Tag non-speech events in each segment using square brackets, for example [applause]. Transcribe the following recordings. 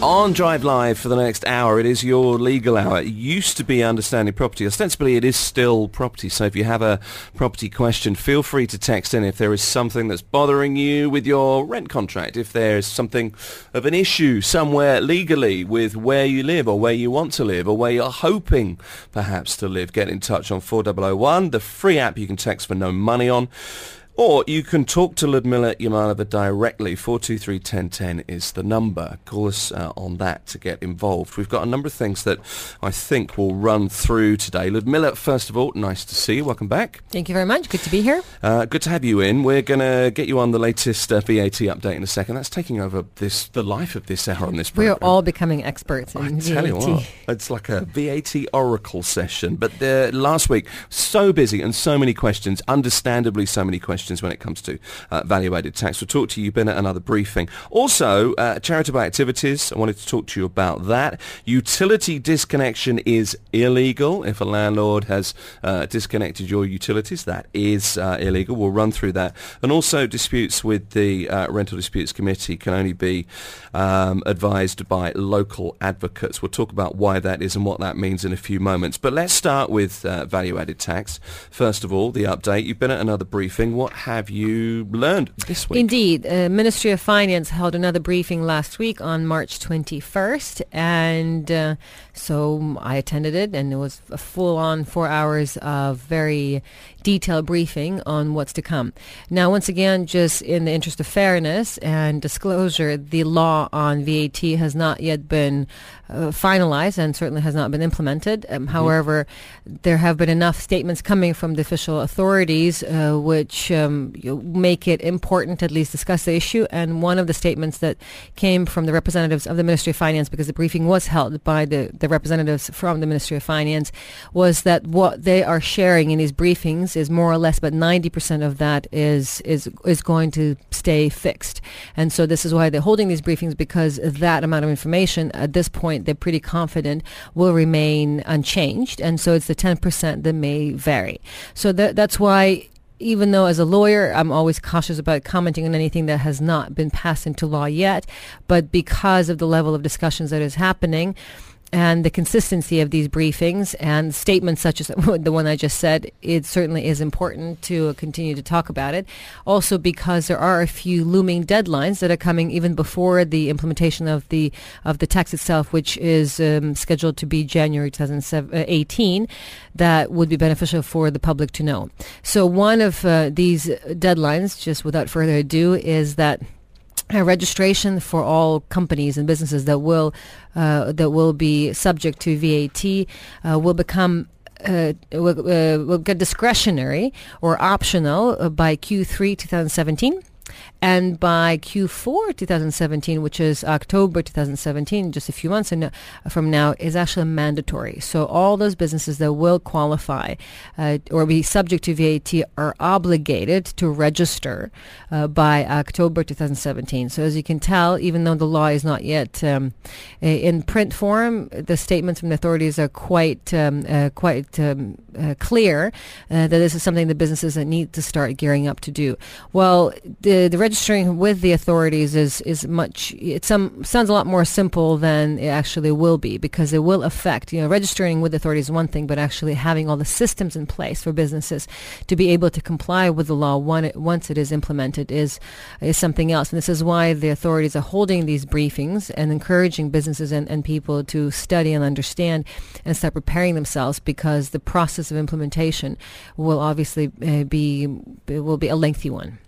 On Drive Live for the next hour, it is your legal hour. It used to be Understanding Property. Ostensibly, it is still property. So if you have a property question, feel free to text in if there is something that's bothering you with your rent contract, if there's something of an issue somewhere legally with where you live or where you want to live or where you're hoping perhaps to live. Get in touch on 4001, the free app you can text for no money on. Or you can talk to Ludmila Yamalova directly. 423-1010 is the number. Call us uh, on that to get involved. We've got a number of things that I think we'll run through today. Ludmila, first of all, nice to see you. Welcome back. Thank you very much. Good to be here. Uh, good to have you in. We're going to get you on the latest uh, VAT update in a second. That's taking over this the life of this hour on this program. We are all becoming experts in I VAT. tell you what, it's like a VAT oracle session. But uh, last week, so busy and so many questions, understandably so many questions when it comes to uh, value-added tax. We'll talk to you, Ben, at another briefing. Also, uh, charitable activities. I wanted to talk to you about that. Utility disconnection is illegal. If a landlord has uh, disconnected your utilities, that is uh, illegal. We'll run through that. And also, disputes with the uh, Rental Disputes Committee can only be um, advised by local advocates. We'll talk about why that is and what that means in a few moments. But let's start with uh, value-added tax. First of all, the update. You've been at another briefing. What have you learned this week? Indeed, uh, Ministry of Finance held another briefing last week on March 21st, and uh, so I attended it, and it was a full-on four hours of very detailed briefing on what's to come. Now, once again, just in the interest of fairness and disclosure, the law on VAT has not yet been uh, finalized and certainly has not been implemented. Um, However, there have been enough statements coming from the official authorities uh, which um, make it important to at least discuss the issue. And one of the statements that came from the representatives of the Ministry of Finance, because the briefing was held by the, the representatives from the Ministry of Finance, was that what they are sharing in these briefings is more or less, but 90% of that is is is going to stay fixed. And so this is why they're holding these briefings because that amount of information at this point they're pretty confident will remain unchanged. And so it's the 10% that may vary. So that that's why even though as a lawyer I'm always cautious about commenting on anything that has not been passed into law yet, but because of the level of discussions that is happening, and the consistency of these briefings and statements such as [laughs] the one I just said, it certainly is important to continue to talk about it. Also because there are a few looming deadlines that are coming even before the implementation of the of the tax itself, which is um, scheduled to be January 2018, that would be beneficial for the public to know. So one of uh, these deadlines, just without further ado, is that a registration for all companies and businesses that will uh, that will be subject to VAT uh, will become uh, will, uh, will get discretionary or optional uh, by Q3 2017. And by Q4 2017, which is October 2017, just a few months from now, is actually mandatory. So all those businesses that will qualify uh, or be subject to VAT are obligated to register uh, by October 2017. So as you can tell, even though the law is not yet um, in print form, the statements from the authorities are quite um, uh, quite um, uh, clear uh, that this is something the businesses that need to start gearing up to do. Well, the the registering with the authorities is is much it some sounds a lot more simple than it actually will be because it will affect you know registering with authorities is one thing, but actually having all the systems in place for businesses to be able to comply with the law when it, once it is implemented is is something else. And this is why the authorities are holding these briefings and encouraging businesses and, and people to study and understand and start preparing themselves because the process of implementation will obviously uh, be it will be a lengthy one.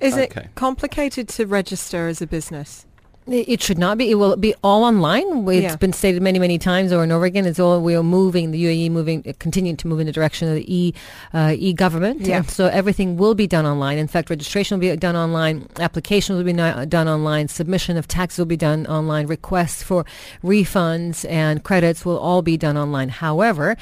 Is Okay. complicated to register as a business? It should not be. It will be all online. It's Yeah. been stated many, many times over and over again. It's all we are moving. The UAE moving, uh, continuing to move in the direction of the e uh, e government. Yeah. And so everything will be done online. In fact, registration will be done online. Applications will be done online. Submission of tax will be done online. Requests for refunds and credits will all be done online. However,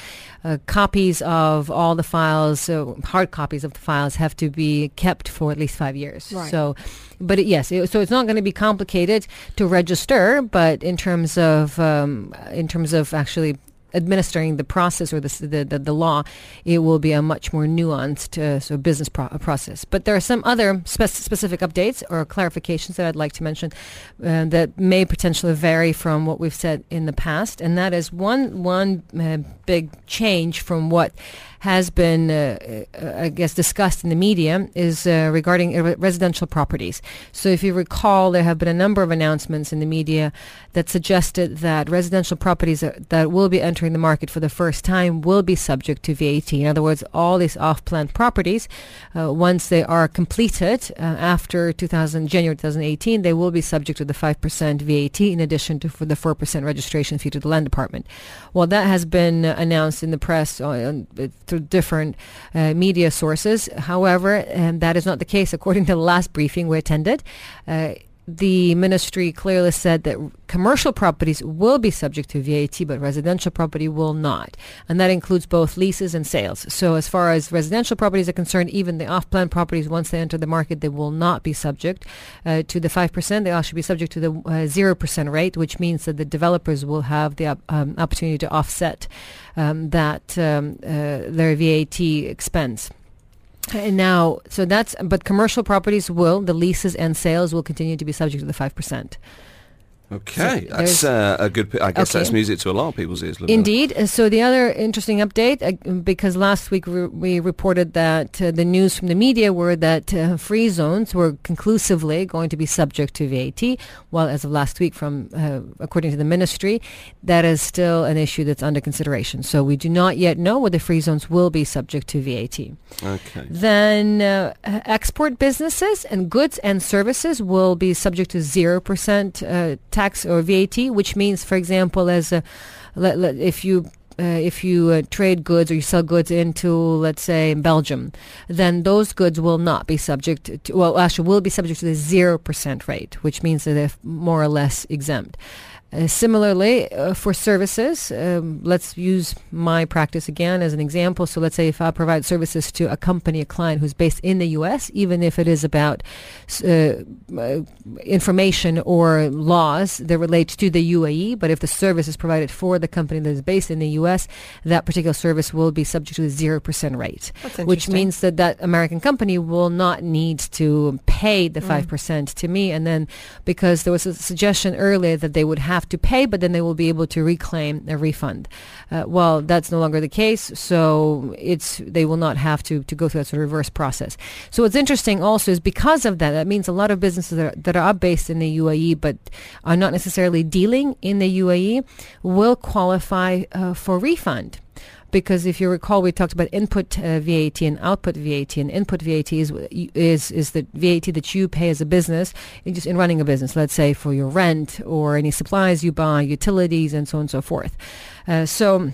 uh, copies of all the files, uh, hard copies of the files, have to be kept for at least five years. Right. So, but it, yes, it, so it's not going to be complicated to register, but in terms of um, in terms of actually administering the process or the, the, the, the, law, it will be a much more nuanced uh, of business pro- process. But there are some other spe- specific updates or clarifications that I'd like to mention uh, that may potentially vary from what we've said in the past, and that is one one uh, big change from what has been, uh, uh, I guess, discussed in the media is uh, regarding residential properties. So if you recall, there have been a number of announcements in the media that suggested that residential properties that will be entering the market for the first time will be subject to VAT. In other words, all these off-plan properties, uh, once they are completed uh, after 2000, January 2018, they will be subject to the 5% VAT in addition to for the 4% registration fee to the land department. Well, that has been announced in the press uh, through different uh, media sources. However, um, that is not the case according to the last briefing we attended. Uh, the ministry clearly said that commercial properties will be subject to VAT, but residential property will not. And that includes both leases and sales. So as far as residential properties are concerned, even the off-plan properties, once they enter the market, they will not be subject uh, to the 5%. They all should be subject to the uh, 0% rate, which means that the developers will have the um, opportunity to offset um, that um, uh, their VAT expense. And now, so that's, but commercial properties will, the leases and sales will continue to be subject to the 5%. Okay, so that's uh, a good. I guess okay. that's music to a lot of people's ears. Indeed. Uh, so the other interesting update, uh, because last week re- we reported that uh, the news from the media were that uh, free zones were conclusively going to be subject to VAT. Well, as of last week, from uh, according to the ministry, that is still an issue that's under consideration. So we do not yet know whether free zones will be subject to VAT. Okay. Then export businesses and goods and services will be subject to zero percent tax tax or VAT, which means, for example, as a, let, if you uh, if you uh, trade goods or you sell goods into, let's say, Belgium, then those goods will not be subject to, well, actually will be subject to the 0% rate, which means that they're more or less exempt. Uh, similarly, uh, for services, um, let's use my practice again as an example. So let's say if I provide services to a company, a client who's based in the U.S., even if it is about uh, uh, information or laws that relate to the UAE, but if the service is provided for the company that is based in the U.S., that particular service will be subject to a 0% rate, which means that that American company will not need to pay the mm. 5% to me. And then because there was a suggestion earlier that they would have have to pay, but then they will be able to reclaim a refund. Uh, well, that's no longer the case, so it's they will not have to, to go through that sort of reverse process. So what's interesting also is because of that, that means a lot of businesses that are, that are based in the UAE but are not necessarily dealing in the UAE will qualify uh, for refund because if you recall, we talked about input uh, VAT and output VAT, and input VAT is is is the VAT that you pay as a business in just in running a business. Let's say for your rent or any supplies you buy, utilities, and so on and so forth. Uh, so.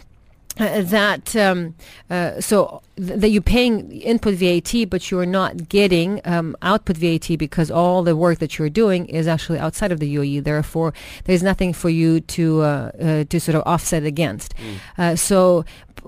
Uh, that um, uh, so th- that you're paying input VAT, but you're not getting um, output VAT because all the work that you're doing is actually outside of the UAE. Therefore, there's nothing for you to uh, uh, to sort of offset against. Mm. so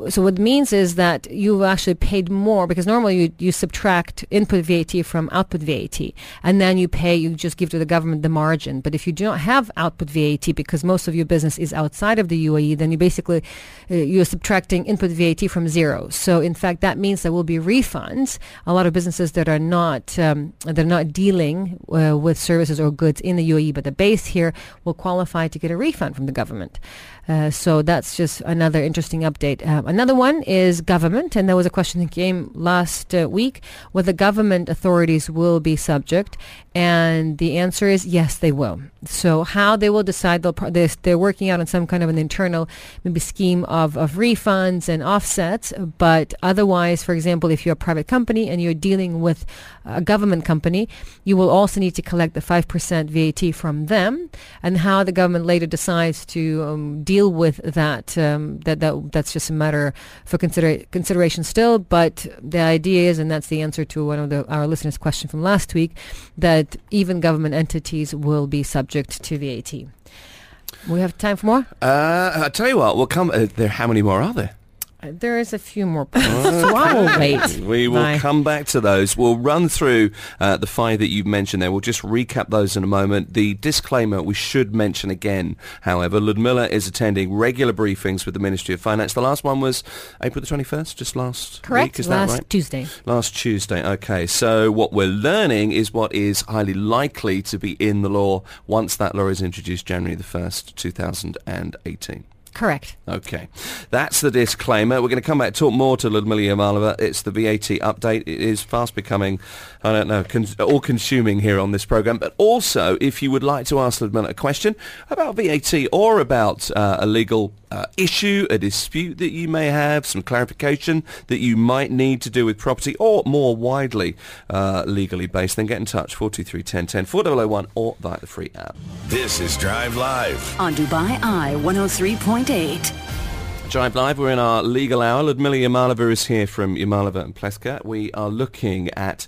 so what it means is that you've actually paid more because normally you, you subtract input VAT from output VAT and then you pay, you just give to the government the margin. But if you do not have output VAT because most of your business is outside of the UAE, then you basically, uh, you're subtracting input VAT from zero. So in fact, that means there will be refunds. A lot of businesses that are not, um, they're not dealing uh, with services or goods in the UAE, but the base here will qualify to get a refund from the government. Uh, so that's just another interesting update. Um, another one is government, and there was a question that came last uh, week whether government authorities will be subject, and the answer is yes, they will. So how they will decide, they'll they're, they're working out on some kind of an internal maybe scheme of, of refunds and offsets, but otherwise, for example, if you're a private company and you're dealing with a government company, you will also need to collect the 5% VAT from them, and how the government later decides to um, deal deal with that. Um, that that that's just a matter for consider- consideration still. But the idea is, and that's the answer to one of the, our listeners' question from last week, that even government entities will be subject to VAT. We have time for more. Uh, I tell you what, we'll come. Uh, there, how many more are there? There is a few more points, so I will wait. We will Bye. come back to those. We'll run through uh, the five that you've mentioned there. We'll just recap those in a moment. The disclaimer we should mention again, however, Ludmila is attending regular briefings with the Ministry of Finance. The last one was April the 21st, just last Correct. week. Is Last that right? Tuesday. Last Tuesday. Okay, so what we're learning is what is highly likely to be in the law once that law is introduced January the 1st, 2018. Correct. Okay. That's the disclaimer. We're going to come back talk more to Ludmila Yamalova. It's the VAT update. It is fast becoming, I don't know, con- all-consuming here on this program. But also, if you would like to ask Ludmila a question about VAT or about uh, a legal uh, issue, a dispute that you may have, some clarification that you might need to do with property or more widely uh, legally based, then get in touch 423 4001 or via the free app. This is Drive Live on Dubai Eye 103. Drive Jive Live, we're in our legal hour. Ludmila Yamalova is here from Yamalova and Plewka. We are looking at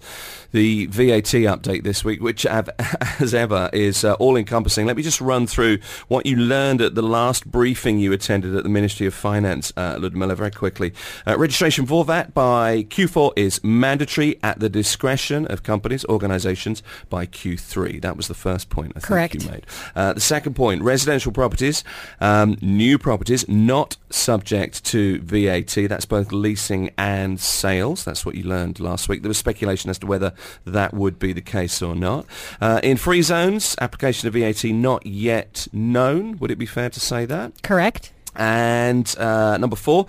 the VAT update this week, which [laughs] as ever is uh, all-encompassing. Let me just run through what you learned at the last briefing you attended at the Ministry of Finance, uh, Ludmila, very quickly. Uh, registration for VAT by Q4 is mandatory at the discretion of companies, organisations by Q3. That was the first point I think Correct. you made. Uh, the second point, residential properties, um, new properties not subject to VAT. That's both leasing and sales. That's what you learned last week. There was speculation as to whether that would be the case or not. Uh, in free zones, application of VAT not yet known. Would it be fair to say that? Correct. And uh, number four,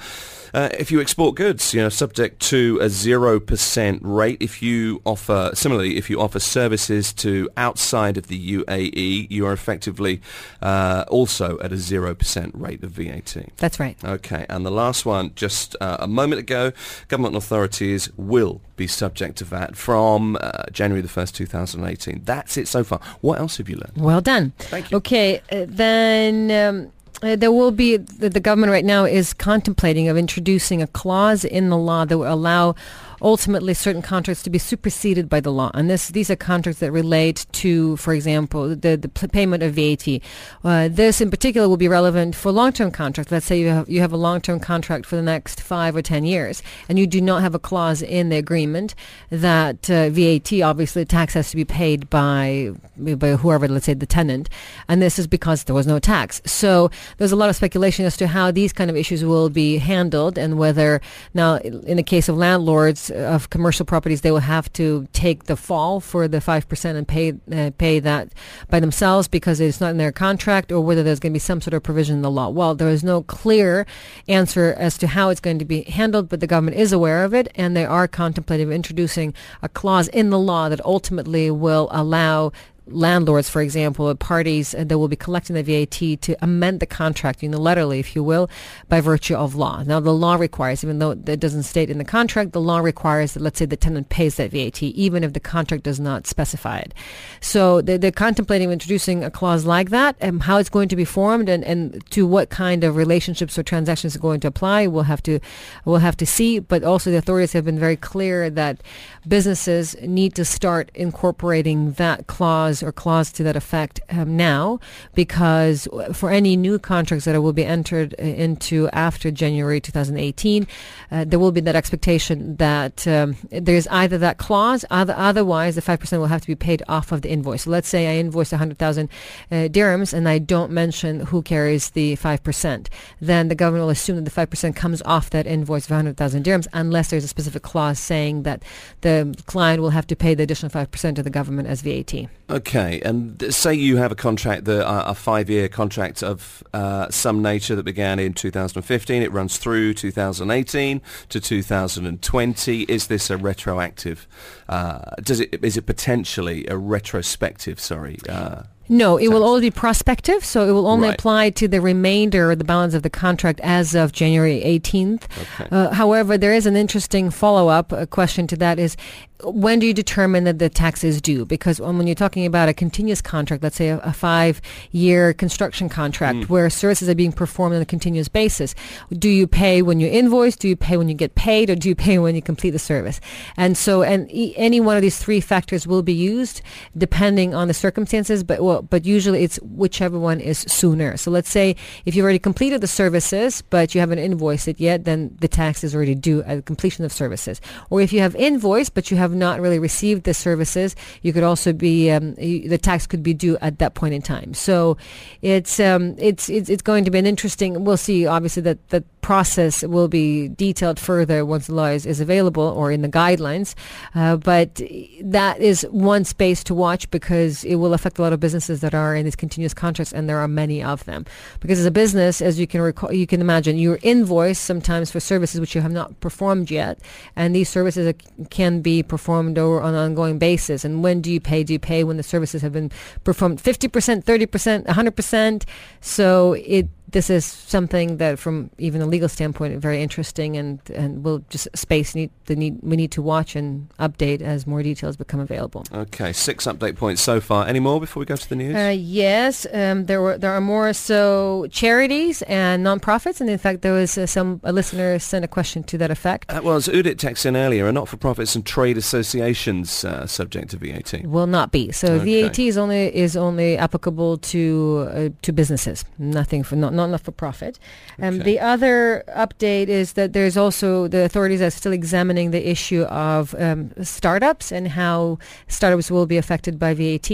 uh, if you export goods, you know, subject to a zero percent rate. If you offer, similarly, if you offer services to outside of the UAE, you are effectively uh, also at a zero percent rate of VAT. That's right. Okay, and the last one, just uh, a moment ago, government authorities will be subject to VAT from uh, January the 1st, 2018. That's it so far. What else have you learned? Well done. Thank you. Okay, uh, then um, uh, there will be the, the government right now is contemplating of introducing a clause in the law that will allow ultimately certain contracts to be superseded by the law. And this these are contracts that relate to, for example, the, the payment of VAT. Uh, this in particular will be relevant for long-term contracts. Let's say you have, you have a long-term contract for the next five or ten years, and you do not have a clause in the agreement that uh, VAT, obviously, tax has to be paid by by whoever, let's say the tenant, and this is because there was no tax. So there's a lot of speculation as to how these kind of issues will be handled, and whether now, in the case of landlords of commercial properties, they will have to take the fall for the five percent and pay uh, pay that by themselves because it's not in their contract, or whether there's going to be some sort of provision in the law. Well, there is no clear answer as to how it's going to be handled, but the government is aware of it, and they are contemplating introducing a clause in the law that ultimately will allow landlords, for example, parties uh, that will be collecting the VAT to amend the contract unilaterally, if you will, by virtue of law. Now, the law requires, even though it doesn't state in the contract, the law requires that, let's say, the tenant pays that VAT, even if the contract does not specify it. So they're, they're contemplating introducing a clause like that, and how it's going to be formed, and, and to what kind of relationships or transactions are going to apply, we'll have to we'll have to see. But also, the authorities have been very clear that businesses need to start incorporating that clause or clause to that effect um, now, because for any new contracts that will be entered uh, into after January 2018, uh, there will be that expectation that um, there's either that clause, other, otherwise the 5% will have to be paid off of the invoice. So let's say I invoice 100,000 uh, dirhams and I don't mention who carries the 5%. Then the government will assume that the 5% comes off that invoice of 100,000 dirhams unless there's a specific clause saying that the client will have to pay the additional 5% to the government as VAT. Okay, and say you have a contract, that, uh, a five-year contract of uh, some nature that began in 2015. It runs through 2018 to 2020. Is this a retroactive? Uh, does it? Is it potentially a retrospective? Sorry. Uh, No, it will only be prospective, so it will only Right. apply to the remainder, the balance of the contract as of January 18th. Okay. Uh, however, there is an interesting follow-up uh, question to that is, when do you determine that the tax is due? Because when you're talking about a continuous contract, let's say a, a five-year construction contract Mm. where services are being performed on a continuous basis, do you pay when you invoice? Do you pay when you get paid, or do you pay when you complete the service? And so, and e- any one of these three factors will be used depending on the circumstances. But well, but usually it's whichever one is sooner. So let's say if you've already completed the services, but you haven't invoiced it yet, then the tax is already due at completion of services. Or if you have invoiced but you have not really received the services, you could also be um, the tax could be due at that point in time. So it's um, it's, it's it's going to be an interesting. We'll see. Obviously, that the process will be detailed further once the law is, is available or in the guidelines. Uh, but that is one space to watch because it will affect a lot of businesses that are in these continuous contracts, and there are many of them. Because as a business, as you can recall, you can imagine, you're invoiced sometimes for services which you have not performed yet, and these services can be performed over on an ongoing basis. And when do you pay? Do you pay when the services have been performed 50%, 30%, 100%? So it this is something that from even a legal standpoint very interesting and and we'll just space need the need we need to watch and update as more details become available Okay, six update points so far. Any more before we go to the news? uh, yes, um, there were there are more so charities and nonprofits, and in fact, there was uh, some a listener sent a question to that effect. That was Udit texted in earlier, are not-for-profits and trade associations uh, subject to VAT? Will not be so. Okay. VAT is only is only applicable to uh, to businesses, nothing for not not not for profit. Um, Okay. The other update is that there's also the authorities are still examining the issue of um, startups and how startups will be affected by VAT.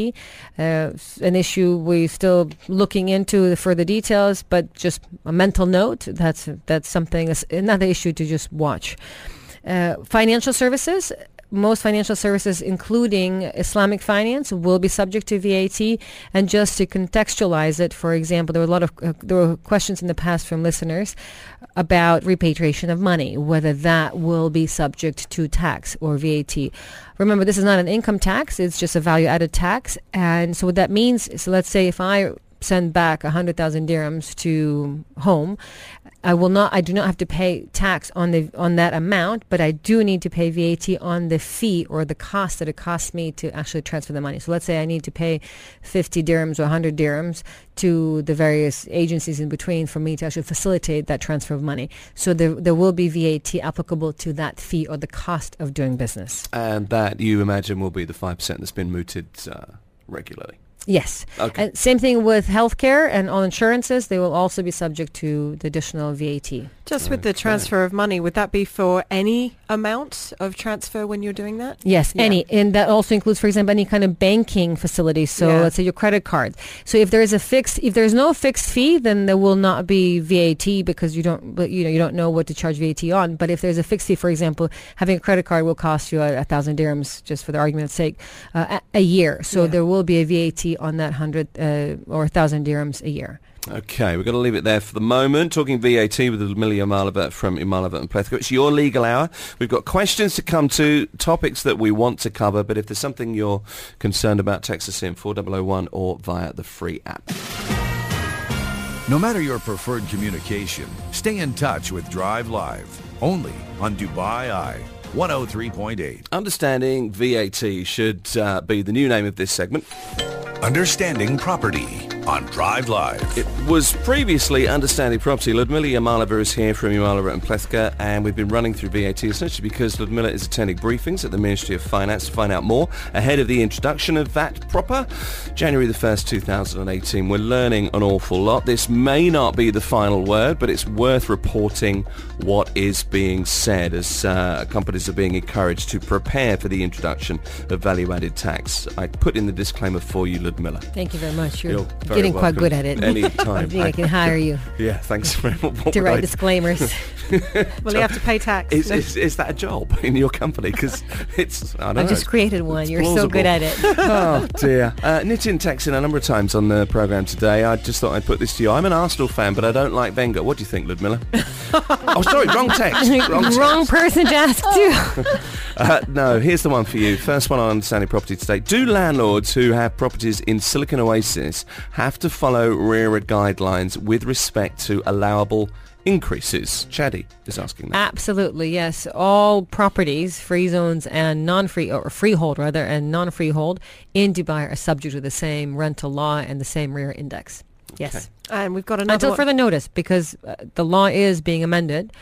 Uh, an issue we're still looking into the further details, but just a mental note. That's that's something. Another issue to just watch. Uh, financial services. Most financial services, including Islamic finance, will be subject to VAT. And just to contextualize it, for example, there were a lot of uh, there were questions in the past from listeners about repatriation of money, whether that will be subject to tax or VAT. Remember, this is not an income tax; it's just a value-added tax. And so what that means is, let's say if I send back 100,000 dirhams to home, I will not I do not have to pay tax on the on that amount, but I do need to pay VAT on the fee or the cost that it costs me to actually transfer the money. So let's say I need to pay 50 dirhams or 100 dirhams to the various agencies in between for me to actually facilitate that transfer of money. So there there will be VAT applicable to that fee or the cost of doing business. And that, you imagine, will be the 5% that's been mooted uh, regularly. Yes. Okay. And same thing with healthcare and all insurances, they will also be subject to the additional VAT. Just with the transfer of money, would that be for any amount of transfer when you're doing that? Yes, Yeah. any, and that also includes, for example, any kind of banking facility. So Yeah. let's say your credit card. So if there is a fixed, if there's no fixed fee, then there will not be VAT because you don't, but you know, you don't know what to charge VAT on. But if there's a fixed fee, for example, having a credit card will cost you a, a thousand dirhams, just for the argument's sake, uh, a, a year. So Yeah. there will be a VAT on that hundred uh, or a thousand dirhams a year. Okay, we're going to leave it there for the moment. Talking VAT with Ludmila Yamalova from Yamalova and Plewka. It's your legal hour. We've got questions to come to, topics that we want to cover, but if there's something you're concerned about, text us in 4001 or via the free app. No matter your preferred communication, stay in touch with Drive Live. Only on Dubai Eye 103.8. Understanding VAT should uh, be the new name of this segment. Understanding Property on Drive Live. It was previously Understanding Property. Ludmila Yamalova is here from Yamalova and Plewka, and we've been running through VAT essentially because Ludmila is attending briefings at the Ministry of Finance to find out more ahead of the introduction of VAT proper, January the 1st, 2018. We're learning an awful lot. This may not be the final word, but it's worth reporting what is being said as uh, companies are being encouraged to prepare for the introduction of value-added tax. I put in the disclaimer for you, Ludmila. Thank you very much. You're, You're very getting quite good at it. [laughs] Anytime. I I can hire you [laughs] Yeah, thanks very much. To would I write disclaimers. [laughs] Well, you have to pay tax. Is, is, is that a job in your company? Because it's, I don't I know. just created one. You're so good at it. oh dear. Uh, Nitin texted a number of times on the programme today. I just thought I'd put this to you. I'm an Arsenal fan, but I don't like Wenger. What do you think, Ludmila? oh, sorry, wrong text. Wrong text. Wrong person to ask too. Uh, no, here's the one for you. First one on Understanding Property today. Do landlords who have properties in Silicon Oasis have have to follow RERA guidelines with respect to allowable increases? Chaddy is asking that. Absolutely, yes. All properties, free zones and non-free, or freehold rather, and non-freehold in Dubai are subject to the same rental law and the same RERA index. Yes. And we've got another Until one. further notice, because uh, the law is being amended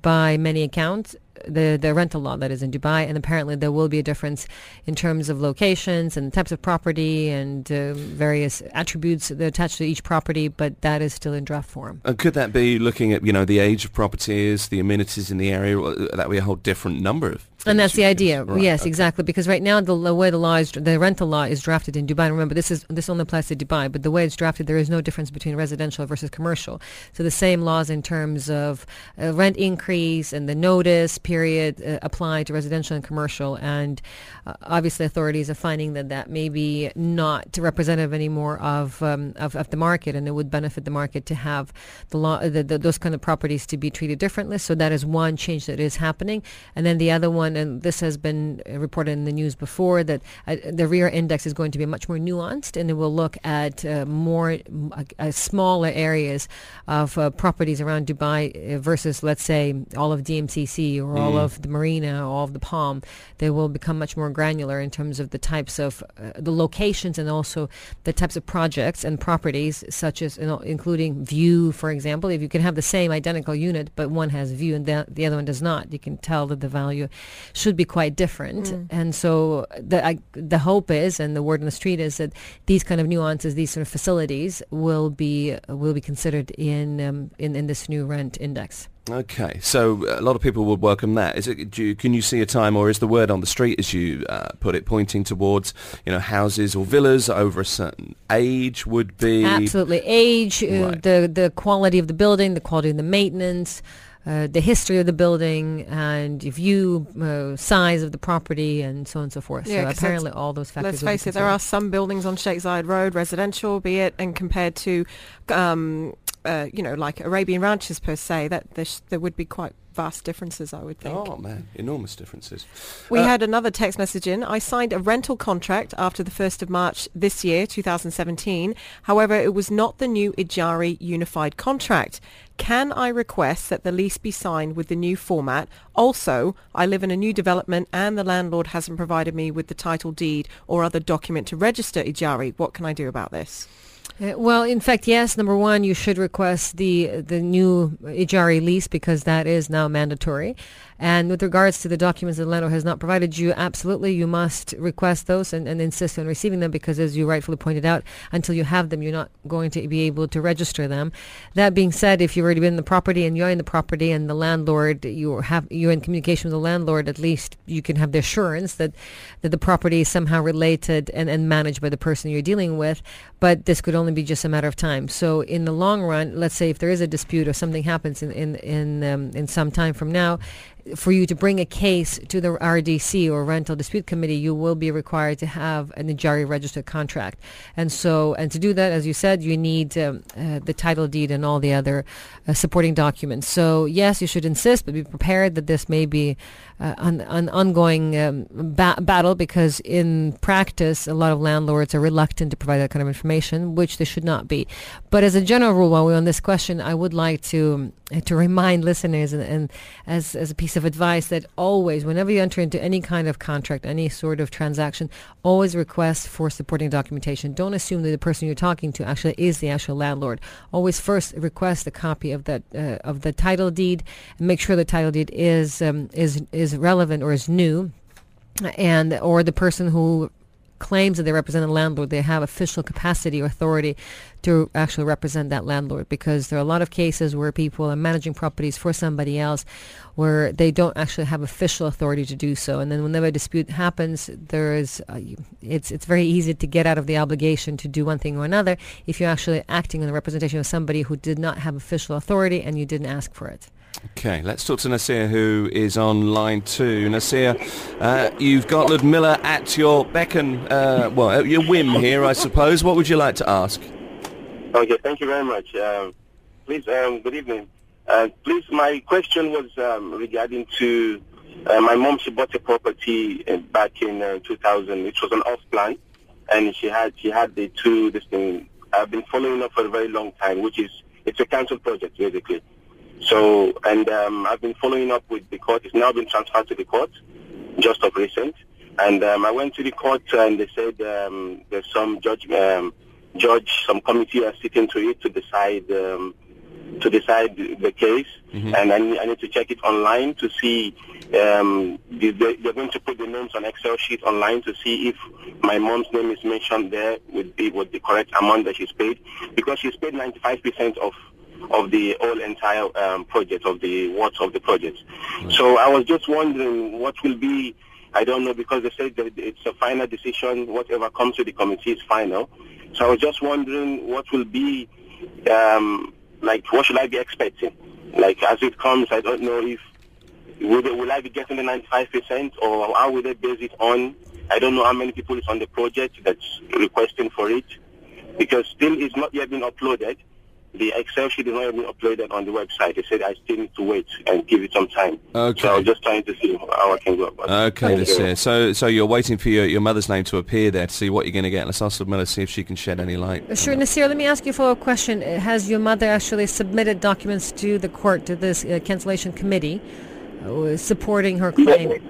by many accounts, the, the rental law that is in Dubai, and apparently there will be a difference in terms of locations and types of property and uh, various attributes that attached to each property, but that is still in draft form. And could that be looking at, you know, the age of properties, the amenities in the area? or That would be a whole different number of And that's the idea. Right, yes, okay. exactly. Because right now the, the way the law is, the rental law is drafted in Dubai. Remember, this is this only applies to Dubai, but the way it's drafted, there is no difference between residential versus commercial. So the same laws in terms of uh, rent increase and the notice period uh, apply to residential and commercial. And uh, obviously, authorities are finding that that may be not representative anymore of, um, of of the market, and it would benefit the market to have the law, the, the, those kind of properties to be treated differently. So that is one change that is happening. And then the other one, and this has been uh, reported in the news before, that uh, the RERA index is going to be much more nuanced, and it will look at uh, more uh, smaller areas of properties around Dubai versus, let's say, all of DMCC or all of the Marina all of the Palm. They will become much more granular in terms of the types of uh, the locations and also the types of projects and properties, such as you know, including view, for example. If you can have the same identical unit, but one has view and the, the other one does not, you can tell that the value should be quite different. And so the I, the hope is, and the word on the street is that these kind of nuances, these sort of facilities, will be will be considered in um, in, in this new rent index. Okay, so a lot of people would welcome that. Is it? Do you, can you see a time, or is the word on the street, as you uh, put it, pointing towards you know houses or villas over a certain age would be Absolutely, age, uh, the the quality of the building, the quality of the maintenance. Uh, the history of the building and view, uh, size of the property, and so on and so forth. Yeah, so 'cause apparently, all those factors. Let's face it, there are some buildings on Sheikh Zayed Road, residential, be it, and compared to, um, uh, you know, like Arabian ranches per se, that there, sh- there would be quite vast differences, I would think. Oh man, enormous differences. We Uh, had another text message in. I signed a rental contract after the 1st of March this year, 2017. However, it was not the new Ijari unified contract. Can I request that the lease be signed with the new format? Also, I live in a new development and the landlord hasn't provided me with the title deed or other document to register Ijari. What can I do about this? Uh, well, in fact, yes. Number one, you should request the the new Ijari lease because that is now mandatory. And with regards to the documents that the landlord has not provided you, absolutely, you must request those and, and insist on receiving them because, as you rightfully pointed out, until you have them, you're not going to be able to register them. That being said, if you've already been in the property and you're in the property and the landlord, you have you're in communication with the landlord, at least you can have the assurance that that the property is somehow related and, and managed by the person you're dealing with. But this could only be just a matter of time. So in the long run, let's say if there is a dispute or something happens in in in, um, in some time from now, for you to bring a case to the RDC or Rental Dispute Committee, you will be required to have an Ijari registered contract. And so, and to do that, as you said, you need um, uh, the title deed and all the other uh, supporting documents. So yes, you should insist, but be prepared that this may be uh, an, an ongoing um, ba- battle because in practice, a lot of landlords are reluctant to provide that kind of information, which they should not be. But as a general rule, while we're on this question, I would like to uh, to remind listeners and, and as as a piece of advice that always, whenever you enter into any kind of contract, any sort of transaction, always request for supporting documentation. Don't assume that the person you're talking to actually is the actual landlord. Always first request a copy of that uh, of the title deed and make sure the title deed is um, is is relevant or is new, and or the person who claims that they represent a landlord, they have official capacity or authority to actually represent that landlord because there are a lot of cases where people are managing properties for somebody else where they don't actually have official authority to do so. And then whenever a dispute happens there is uh, it's it's very easy to get out of the obligation to do one thing or another if you're actually acting in the representation of somebody who did not have official authority and you didn't ask for it Okay, let's talk to Nasir, who is on line two. Nasir, uh, you've got Ludmila at your beck and, uh, well, at your whim here, I suppose. What would you like to ask? Okay, thank you very much. Um, please, um, good evening. Uh, please, my question was um, regarding to uh, my mom. She bought a property uh, back in uh, 2000. which was an off plan, and she had she had the two this thing, I've been following up for a very long time, which is it's a council project basically. So, and um, I've been following up with the court. It's now been transferred to the court, just of recent. And um, I went to the court and they said um, there's some judge, um, judge, some committee are sitting to it to decide um, to decide the case. Mm-hmm. And I need, I need to check it online to see. Um, they, they- they're going to put the names on Excel sheet online to see if my mom's name is mentioned there with the with the correct amount that she's paid because she's paid 95% of of the whole entire um, project of the worth of the project. So I was just wondering what will be. I don't know because they said that it's a final decision. Whatever comes to the committee is final. So I was just wondering what will be, um, like, what should I be expecting? Like, as it comes, I don't know if will, they, will I be getting the 95% or how will they base it on? I don't know how many people is on the project that's requesting for it because still it's not yet been uploaded. The Excel sheet is not yet been uploaded on the website. They said I still need to wait and give it some time. Okay. So I was just trying to see how I can go about it. Okay, Nasir. So, so you're waiting for your, your mother's name to appear there to see what you're going to get. Let's ask Miller see if she can shed any light. Sure, Nasir, let me ask you a follow-up question. Uh, Has your mother actually submitted documents to the court, to this uh, cancellation committee, uh, supporting her claim?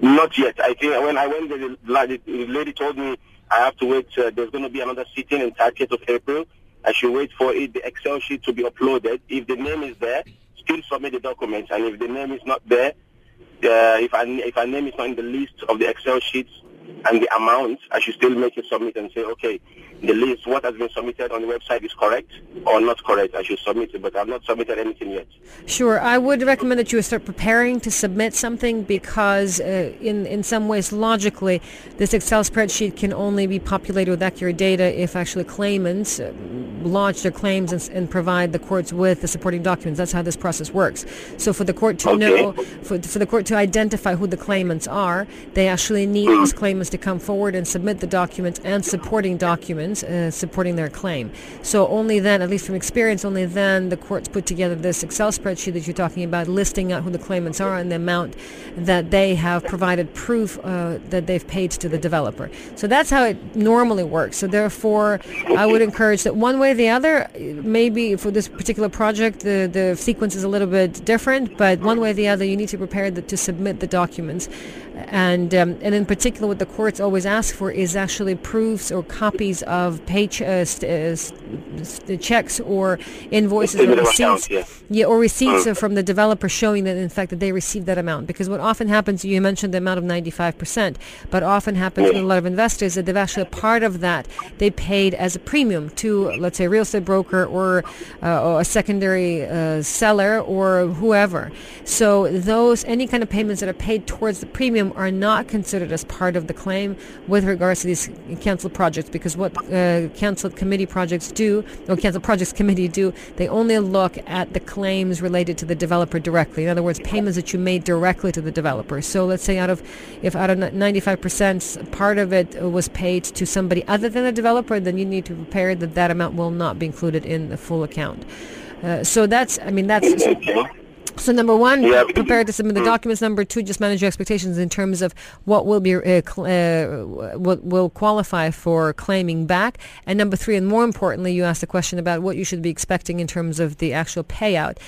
Not yet. I think when I went there, the lady, the lady told me I have to wait. Uh, there's going to be another sitting in 30th of April. I should wait for it, the Excel sheet to be uploaded. If the name is there, still submit the documents. And if the name is not there, uh, if I, if our name is not in the list of the Excel sheets and the amount, I should still make a submit and say, okay, the list, what has been submitted on the website is correct or not correct. I should submit it, but I've not submitted anything yet. Sure, I would recommend that you start preparing to submit something because, uh, in in some ways, logically, this Excel spreadsheet can only be populated with accurate data if actually claimants uh, lodge their claims and, and provide the courts with the supporting documents. That's how this process works. So, for the court to Okay. know, for, for the court to identify who the claimants are, they actually need those claimants to come forward and submit the documents and supporting documents uh, supporting their claim. So only then, at least from experience, only then the courts put together this Excel spreadsheet that you're talking about, listing out who the claimants are and the amount that they have provided proof uh, that they've paid to the developer. So that's how it normally works. So therefore, I would encourage that one way or the other, maybe for this particular project, the, the sequence is a little bit different, but one way or the other, you need to prepare the, to submit the documents. And, um, and in particular, what the courts always ask for is actually proofs or copies of pay ch- uh, st- uh, st- checks or invoices or receipts. account, yeah. Yeah, or receipts uh, from the developer showing that in fact that they received that amount. Because what often happens, you mentioned the amount of 95%, but often happens with a lot of investors that they've actually a part of that they paid as a premium to, let's say, a real estate broker or, uh, or a secondary uh, seller or whoever. So those any kind of payments that are paid towards the premium are not considered as part of the claim with regards to these canceled projects. Because what uh, canceled committee projects do, or canceled projects committee do, they only look at the claims related to the developer directly. In other words, payments that you made directly to the developer. So let's say out of, if out of 95% part of it was paid to somebody other than the developer, then you need to prepare that that amount will not be included in the full account. Uh, so that's, I mean, that's. So number one, Yeah, to submit the documents. Number two, just manage your expectations in terms of what will be uh, cl- uh, what will qualify for claiming back. And number three, and more importantly, you asked a question about what you should be expecting in terms of the actual payout.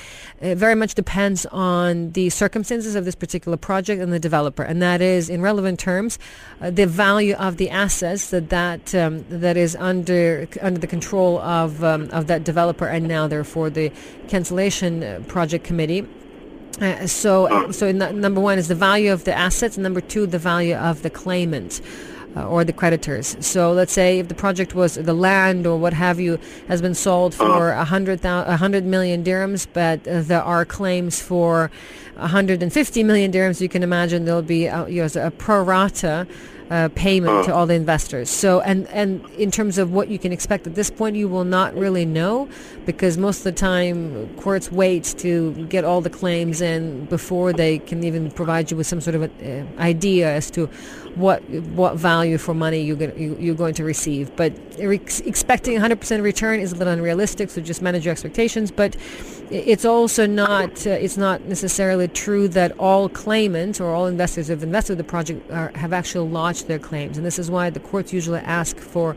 It very much depends on the circumstances of this particular project and the developer, and that is, in relevant terms, uh, the value of the assets that that um, that is under under the control of um, of that developer, and now therefore the cancellation uh, project committee. Uh, so, so number one is the value of the assets, and number two, the value of the claimant. Uh, or the creditors. So let's say if the project was the land or what have you has been sold for a hundred thou- a hundred million dirhams, but uh, there are claims for 150 million dirhams. You can imagine there'll be uh, you know, a pro rata uh, payment to all the investors. So, and and in terms of what you can expect at this point, you will not really know because most of the time courts wait to get all the claims in before they can even provide you with some sort of a, uh, idea as to what what value for money you're going you, you're going to receive. But ex- expecting 100% return is a little unrealistic. So just manage your expectations. But it's also not uh, it's not necessarily true that all claimants or all investors who have invested in the project are, have actually lodged their claims and this is why the courts usually ask for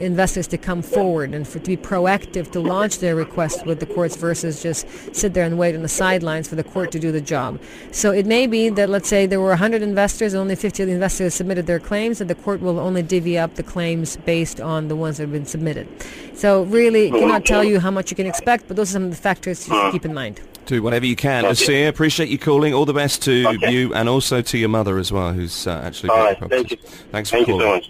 investors to come forward and for to be proactive to launch their request with the courts versus just sit there and wait on the sidelines for the court to do the job. So it may be that let's say there were 100 investors, only 50 of the investors submitted their claims, and the court will only divvy up the claims based on the ones that have been submitted. So really cannot tell you how much you can expect, but those are some of the factors to keep in mind. Do whatever you can. Nasir, appreciate you calling. All the best to Okay. you and also to your mother as well, who's uh, actually All bought right. the Thank you. Thanks for Thank you calling.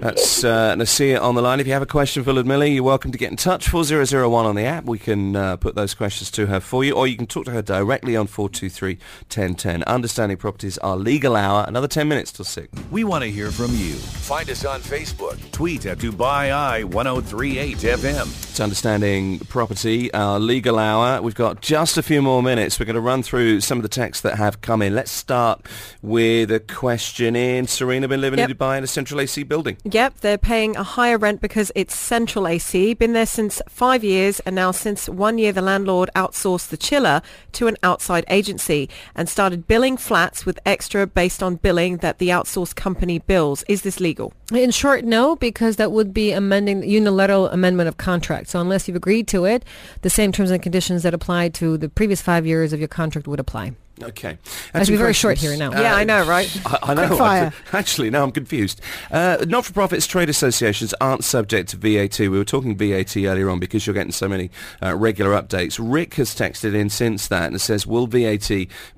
So much. That's uh, Nasir on the line. If you have a question for Ludmila, you're welcome to get in touch. 4001 on the app. We can uh, put those questions to her for you, or you can talk to her directly on 423 1010. Understanding Properties, our legal hour. Another 10 minutes till 6. We want to hear from you. Find us on Facebook. Tweet at Dubai Eye 1038 FM. It's Understanding Property, our legal hour. We've got just a few more minutes. We're going to run through some of the texts that have come in. Let's start with a question in Serena, been living Yep. in Dubai in a central AC building. Yep, they're paying a higher rent because it's central AC. Been there since five years, and now since one year, the landlord outsourced the chiller to an outside agency and started billing flats with extra based on billing that the outsourced company bills. Is this legal? In short, no, because that would be amending unilateral amendment of contract. So unless you've agreed to it, the same terms and conditions that apply to the previous five years of your contract would apply. Okay. To be very short here now. Yeah, I know, right? [laughs] I, I know. Fire. [laughs] Actually, now I'm confused. Uh, not-for-profits, trade associations aren't subject to VAT. We were talking VAT earlier on because you're getting so many uh, regular updates. Rick has texted in since that and says, will VAT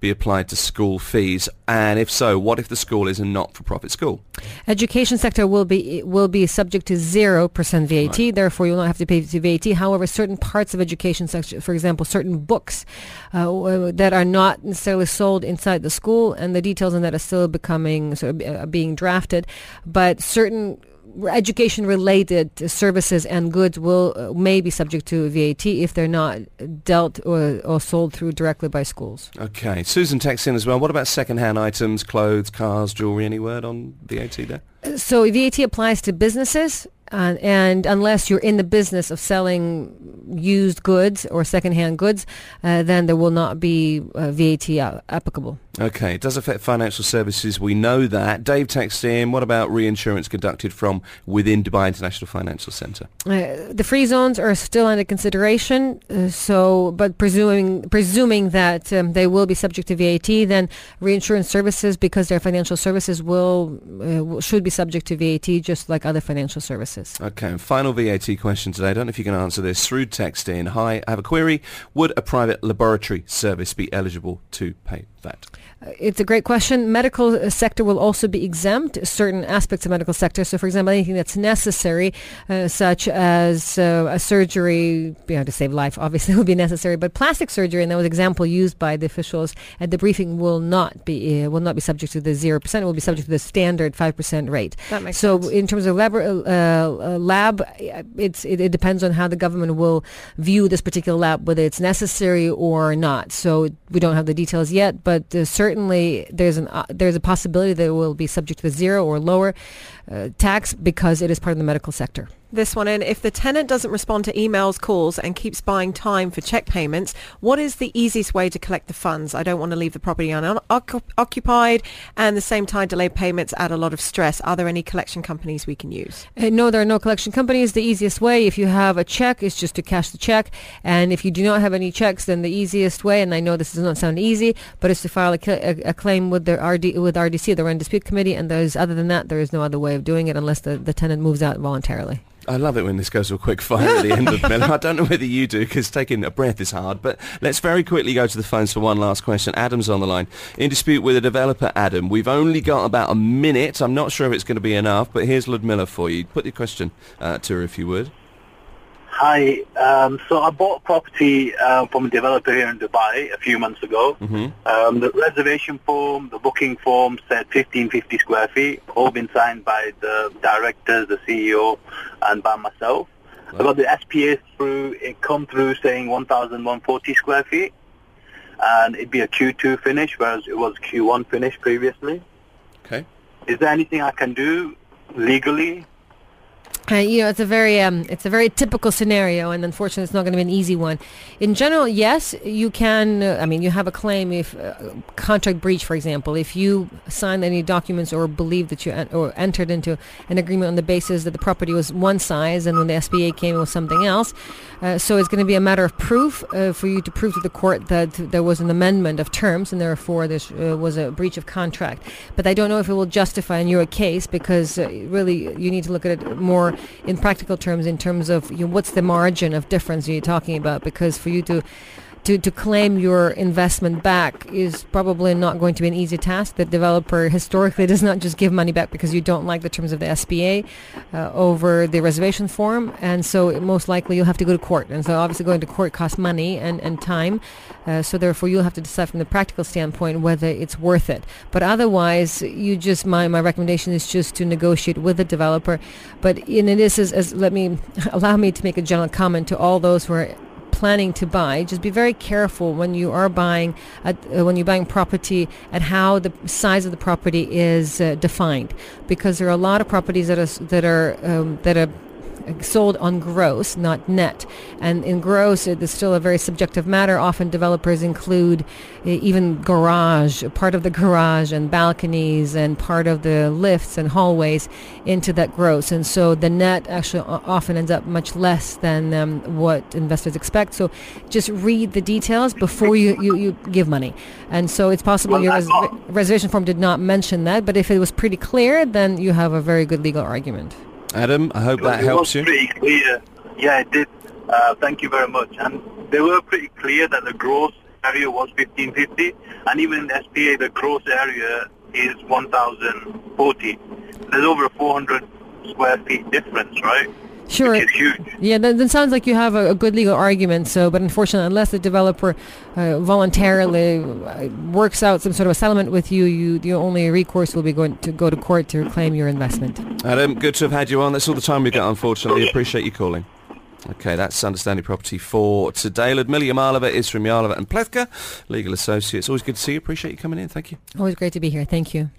be applied to school fees? And if so, what if the school is a not-for-profit school? Education sector will be will be subject to zero percent VAT. Therefore, you will not have to pay VAT. However, certain parts of education sector, for example, certain books uh, that are not necessarily sold inside the school, and the details on that are still becoming sort of uh, being drafted, but certain education related services and goods will uh, may be subject to VAT if they're not dealt or, or sold through directly by schools. Okay. Susan texts in as well. What about second-hand items, clothes, cars, jewellery? Any word on VAT there? So VAT applies to businesses, uh, and unless you're in the business of selling used goods or secondhand goods, uh, then there will not be uh, VAT applicable. Okay, it does affect financial services. We know that. Dave texts in, what about reinsurance conducted from within Dubai International Financial Centre? Uh, the free zones are still under consideration. Uh, so, but presuming presuming that um, they will be subject to VAT, then reinsurance services, because they're financial services, will uh, will- should be subject to VAT, just like other financial services. Okay, and final VAT question today. I don't know if you can answer this. Through text in, hi, I have a query. Would a private laboratory service be eligible to pay that? Uh, It's a great question. Medical uh, sector will also be exempt, certain aspects of medical sector. So, for example, anything that's necessary, uh, such as uh, a surgery, you know, to save life, obviously [laughs] will be necessary. But plastic surgery, and that was an example used by the officials at the briefing, will not be uh, will not be subject to the zero percent. It will be subject to the standard five percent rate. That makes so, sense. in terms of lab, uh, uh, lab, uh, it's it, it depends on how the government will view this particular lab, whether it's necessary or not. So we don't have the details yet, but uh, certainly there's an uh, there's a possibility that it will be subject to zero or lower uh, tax because it is part of the medical sector. This one in. If the tenant doesn't respond to emails, calls, and keeps buying time for check payments, what is the easiest way to collect the funds? I don't want to leave the property unoccupied, and the same time, delayed payments add a lot of stress. Are there any collection companies we can use? Uh, no, there are no collection companies. The easiest way, if you have a check, is just to cash the check. And if you do not have any checks, then the easiest way, and I know this does not sound easy, but is to file a, a, a claim with the RD, with RDC, the Rent Dispute Committee. And there's other than that, there is no other way of doing it unless the, the tenant moves out voluntarily. I love it when this goes a quick fire at the end of Miller. I don't know whether you do because taking a breath is hard. But let's very quickly go to the phones for one last question. Adam's on the line. In dispute with a developer, Adam. We've only got about a minute. I'm not sure if it's going to be enough, but here's Ludmila for you. Put your question uh, to her if you would. Hi. Um, so I bought a property uh, from a developer here in Dubai a few months ago. Mm-hmm. Um, the reservation form, the booking form said 1550 square feet, all been signed by the directors, the CEO, and by myself. I got the SPA through, it come through saying 1140 square feet, and it'd be a Q2 finish, whereas it was Q1 finish previously. Okay. Is there anything I can do legally? Uh, you know, it's a very um, it's a very typical scenario, and unfortunately, it's not going to be an easy one. In general, yes, you can. Uh, I mean, you have a claim if uh, contract breach, for example, if you signed any documents or believe that you en- or entered into an agreement on the basis that the property was one size, and when the SPA came, it was something else. Uh, so it's going to be a matter of proof uh, for you to prove to the court that there was an amendment of terms, and therefore there uh, was a breach of contract. But I don't know if it will justify in your case because really you need to look at it more in practical terms in terms of you know, what's the margin of difference you're talking about? Because for you to to, to claim your investment back is probably not going to be an easy task. The developer historically does not just give money back because you don't like the terms of the SPA uh, over the reservation form, and so most likely you'll have to go to court. And so obviously going to court costs money and, and time, uh, so therefore you'll have to decide from the practical standpoint whether it's worth it. But otherwise, you just my, my recommendation is just to negotiate with the developer. But in this is as let me [laughs] allow me to make a general comment to all those who are planning to buy, just be very careful when you are buying, at, uh, when you're buying property, at how the size of the property is uh, defined, because there are a lot of properties that are that are um, that are sold on gross, not net. And in gross, it is still a very subjective matter. Often developers include uh, even garage, part of the garage and balconies and part of the lifts and hallways into that gross. And so the net actually often ends up much less than um, what investors expect. So just read the details before you, you, you give money. And so it's possible well, your res- reservation form did not mention that, but if it was pretty clear, then you have a very good legal argument. Adam, I hope that helps you. Pretty clear. Yeah, it did. Uh, thank you very much. And they were pretty clear that the gross area was 1550, and even in the SPA, the gross area is 1040. There's over 400 square feet difference, right? Sure. Which is huge. Yeah, that, that sounds like you have a, a, good legal argument. So, but unfortunately, unless the developer uh, voluntarily uh, works out some sort of a settlement with you, you your only recourse will be going to go to court to claim your investment. Adam, good to have had you on. That's all the time we've got, unfortunately. Appreciate you calling. Okay, that's Understanding Property for today. Ludmila Yamalova is from Yamalova and Plewka, Legal Associates. Always good to see you. Appreciate you coming in. Thank you. Always great to be here. Thank you.